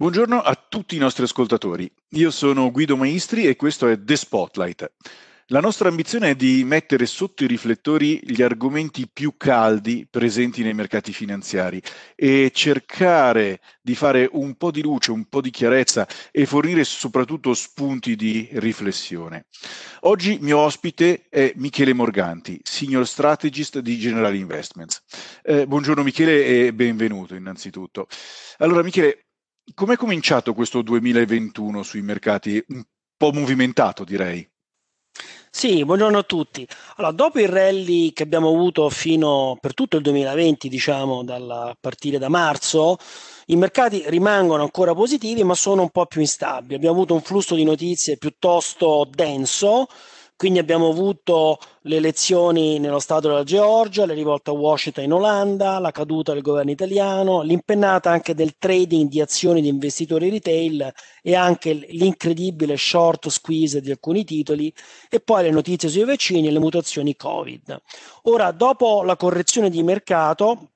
Buongiorno a tutti i nostri ascoltatori. Io sono Guido Maestri e questo è The Spotlight. La nostra ambizione è di mettere sotto i riflettori gli argomenti più caldi presenti nei mercati finanziari e cercare di fare un po' di luce, un po' di chiarezza e fornire soprattutto spunti di riflessione. Oggi mio ospite è Michele Morganti, Senior Strategist di General Investments. Eh, buongiorno Michele e benvenuto innanzitutto. Allora Michele, Com'è cominciato questo 2021 sui mercati? Un po' movimentato, direi. Sì, buongiorno a tutti. Allora, dopo il rally che abbiamo avuto fino per tutto il 2020, diciamo, dal partire da marzo, i mercati rimangono ancora positivi, ma sono un po' più instabili. Abbiamo avuto un flusso di notizie piuttosto denso, quindi abbiamo avuto le elezioni nello Stato della Georgia, le rivolte a Washington in Olanda, la caduta del governo italiano, l'impennata anche del trading di azioni di investitori retail e anche l'incredibile short squeeze di alcuni titoli e poi le notizie sui vaccini e le mutazioni Covid. Ora, dopo la correzione di mercato,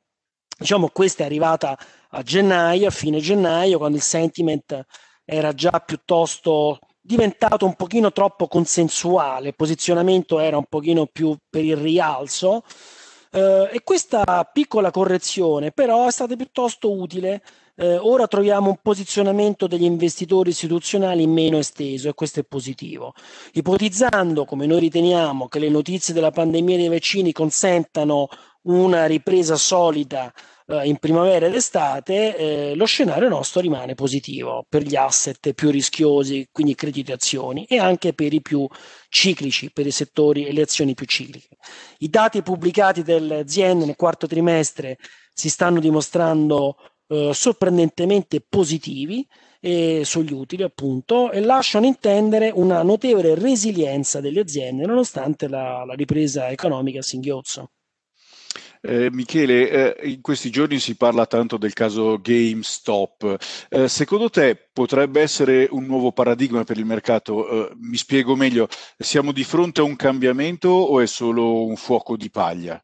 diciamo questa è arrivata a gennaio, a fine gennaio, quando il sentiment era già piuttosto diventato un pochino troppo consensuale, il posizionamento era un pochino più per il rialzo eh, e questa piccola correzione però è stata piuttosto utile. Eh, ora troviamo un posizionamento degli investitori istituzionali meno esteso e questo è positivo. Ipotizzando, come noi riteniamo, che le notizie della pandemia dei vaccini consentano una ripresa solida eh, in primavera ed estate, eh, lo scenario nostro rimane positivo per gli asset più rischiosi, quindi creditazioni, e anche per i più ciclici, per i settori e le azioni più cicliche. I dati pubblicati dalle aziende nel quarto trimestre si stanno dimostrando eh, sorprendentemente positivi eh, sugli utili, appunto, e lasciano intendere una notevole resilienza delle aziende nonostante la, la ripresa economica a singhiozzo. Eh, Michele, eh, in questi giorni si parla tanto del caso GameStop. Eh, secondo te potrebbe essere un nuovo paradigma per il mercato? Eh, mi spiego meglio, siamo di fronte a un cambiamento o è solo un fuoco di paglia?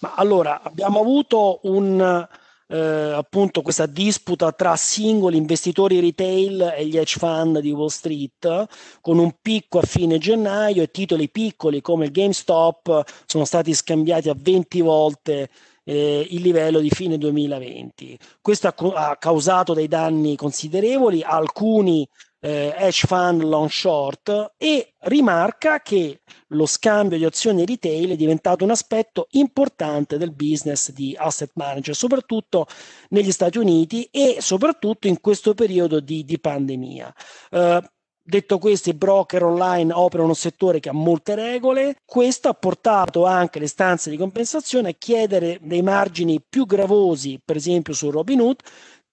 Ma allora, abbiamo avuto un eh, appunto questa disputa tra singoli investitori retail e gli hedge fund di Wall Street, con un picco a fine gennaio e titoli piccoli come il GameStop sono stati scambiati a 20 volte eh, il livello di fine 2020. Questo ha, ha causato dei danni considerevoli, alcuni eh, hedge fund long short e rimarca che lo scambio di azioni retail è diventato un aspetto importante del business di asset manager, soprattutto negli Stati Uniti e soprattutto in questo periodo di, di pandemia. Uh, Detto questo, i broker online operano un settore che ha molte regole. Questo ha portato anche le stanze di compensazione a chiedere dei margini più gravosi, per esempio su Robinhood,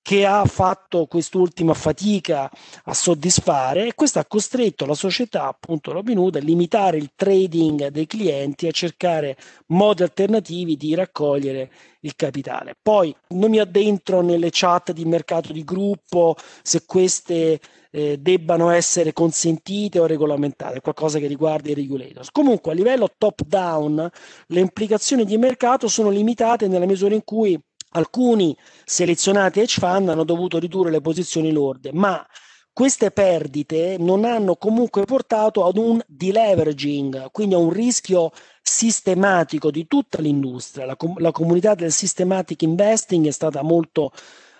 che ha fatto quest'ultima fatica a soddisfare e questo ha costretto la società, appunto Robinhood, a limitare il trading dei clienti a cercare modi alternativi di raccogliere il capitale. Poi non mi addentro nelle chat di mercato di gruppo, se queste eh, debbano essere consentite o regolamentate, qualcosa che riguarda i regulators. Comunque a livello top down le implicazioni di mercato sono limitate nella misura in cui alcuni selezionati hedge fund hanno dovuto ridurre le posizioni lorde, ma queste perdite non hanno comunque portato ad un deleveraging, quindi a un rischio sistematico di tutta l'industria. La, com- la comunità del systematic investing è stata molto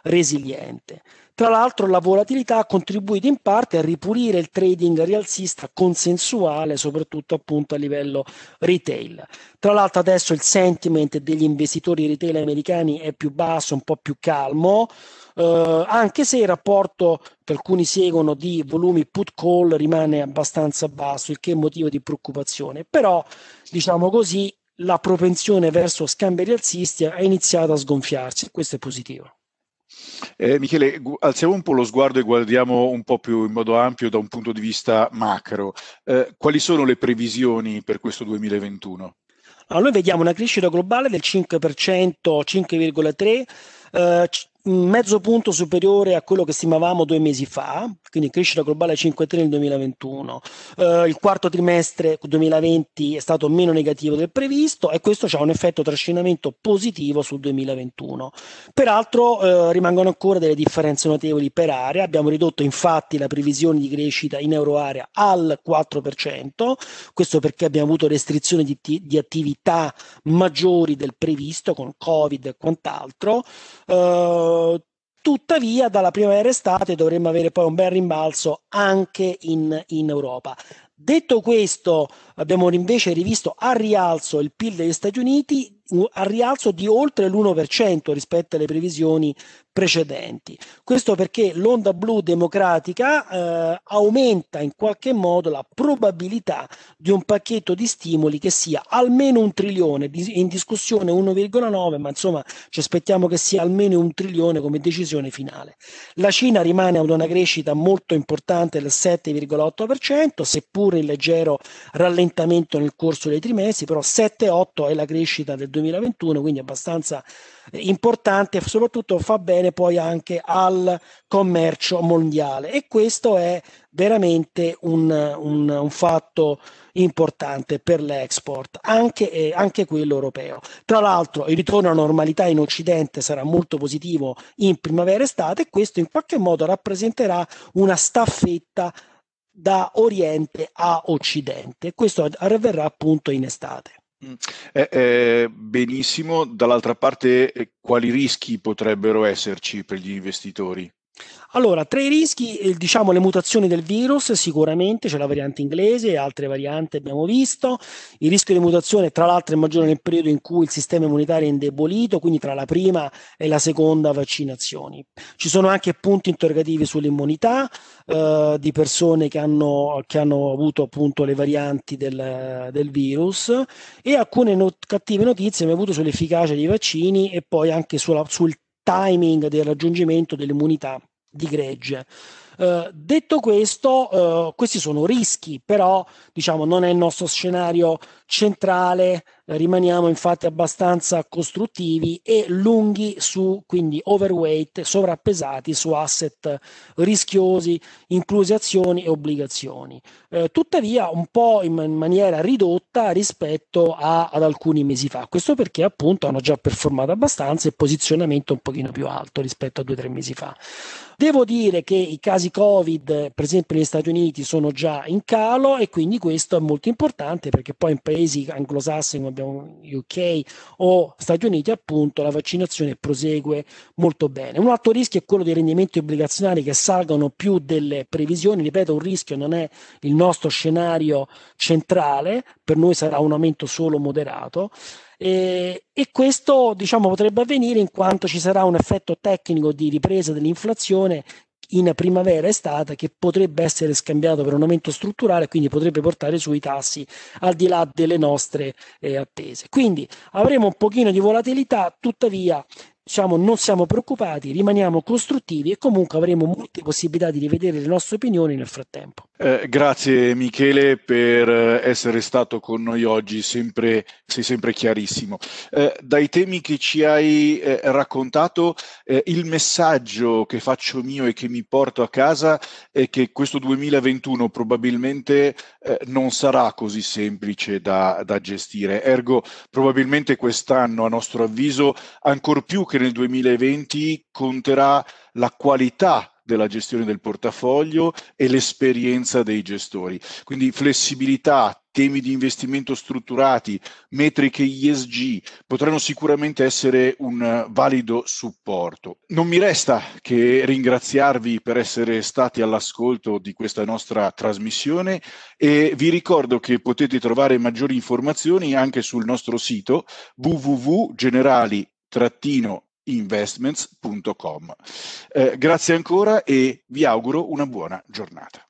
resiliente. Tra l'altro la volatilità ha contribuito in parte a ripulire il trading rialzista consensuale, soprattutto appunto a livello retail. Tra l'altro adesso il sentiment degli investitori retail americani è più basso, un po' più calmo, eh, anche se il rapporto che alcuni seguono di volumi put call rimane abbastanza basso, il che è motivo di preoccupazione. Però, diciamo così, la propensione verso scambi rialzisti ha iniziato a sgonfiarsi, questo è positivo. Eh, Michele, alziamo un po' lo sguardo e guardiamo un po' più in modo ampio da un punto di vista macro. Eh, quali sono le previsioni per questo 2021? Allora, noi vediamo una crescita globale del 5%, 5,3%. Eh, mezzo punto superiore a quello che stimavamo due mesi fa, quindi crescita globale 5,3 nel 2021. Uh, il quarto trimestre 2020 è stato meno negativo del previsto e questo ha un effetto trascinamento positivo sul 2021. Peraltro uh, rimangono ancora delle differenze notevoli per area, abbiamo ridotto infatti la previsione di crescita in euroarea al 4%, questo perché abbiamo avuto restrizioni di, di attività maggiori del previsto con Covid e quant'altro. Uh, tuttavia dalla primavera estate dovremmo avere poi un bel rimbalzo anche in, in Europa. Detto questo, abbiamo invece rivisto a rialzo il PIL degli Stati Uniti a rialzo di oltre l'1% rispetto alle previsioni precedenti. Questo perché l'onda blu democratica eh, aumenta in qualche modo la probabilità di un pacchetto di stimoli che sia almeno un trilione, in discussione 1,9, ma insomma ci aspettiamo che sia almeno un trilione come decisione finale. La Cina rimane ad una crescita molto importante del 7,8%, seppur in leggero rallentamento nel corso dei trimestri, però 7,8 è la crescita del 2021, quindi abbastanza importante e soprattutto fa bene poi anche al commercio mondiale e questo è veramente un, un, un fatto importante per l'export, anche, eh, anche, quello europeo. Tra l'altro il ritorno alla normalità in Occidente sarà molto positivo in primavera-estate e questo in qualche modo rappresenterà una staffetta da Oriente a Occidente. Questo avverrà appunto in estate. Eh, eh, benissimo, dall'altra parte eh, quali rischi potrebbero esserci per gli investitori? Allora, tra i rischi, eh, diciamo le mutazioni del virus, sicuramente c'è la variante inglese e altre varianti abbiamo visto. Il rischio di mutazione, tra l'altro, è maggiore nel periodo in cui il sistema immunitario è indebolito, quindi tra la prima e la seconda vaccinazioni. Ci sono anche punti interrogativi sull'immunità eh, di persone che hanno, che hanno, avuto appunto le varianti del, del virus e alcune not- cattive notizie abbiamo avuto sull'efficacia dei vaccini e poi anche sulla, sul timing del raggiungimento dell'immunità di gregge. Uh, detto questo, uh, questi sono rischi, però diciamo non è il nostro scenario centrale, rimaniamo infatti abbastanza costruttivi e lunghi su, quindi overweight, sovrappesati su asset rischiosi, incluse azioni e obbligazioni. Eh, tuttavia un po' in maniera ridotta rispetto a, ad alcuni mesi fa, questo perché appunto hanno già performato abbastanza e posizionamento un pochino più alto rispetto a due o tre mesi fa. Devo dire che i casi Covid, per esempio negli Stati Uniti, sono già in calo e quindi questo è molto importante perché poi in paesi anglosassoni come abbiamo UK o Stati Uniti, appunto, la vaccinazione prosegue molto bene. Un altro rischio è quello dei rendimenti obbligazionari che salgono più delle previsioni. Ripeto, un rischio non è il nostro scenario centrale, per noi sarà un aumento solo moderato. E, e, questo diciamo, potrebbe avvenire in quanto ci sarà un effetto tecnico di ripresa dell'inflazione in primavera estate che potrebbe essere scambiato per un aumento strutturale, quindi potrebbe portare sui tassi al di là delle nostre eh, attese. Quindi avremo un pochino di volatilità, tuttavia diciamo, non siamo preoccupati, rimaniamo costruttivi e comunque avremo molte possibilità di rivedere le nostre opinioni nel frattempo. Eh, grazie Michele per eh, essere stato con noi oggi, sempre, sei sempre chiarissimo. Eh, dai temi che ci hai eh, raccontato, eh, il messaggio che faccio mio e che mi porto a casa è che questo 2021 probabilmente eh, non sarà così semplice da, da gestire, ergo probabilmente quest'anno a nostro avviso ancor più che che nel 2020 conterà la qualità della gestione del portafoglio e l'esperienza dei gestori. Quindi flessibilità, temi di investimento strutturati, metriche ISG potranno sicuramente essere un valido supporto. Non mi resta che ringraziarvi per essere stati all'ascolto di questa nostra trasmissione e vi ricordo che potete trovare maggiori informazioni anche sul nostro sito www.generali investments.com. Eh, grazie ancora e vi auguro una buona giornata.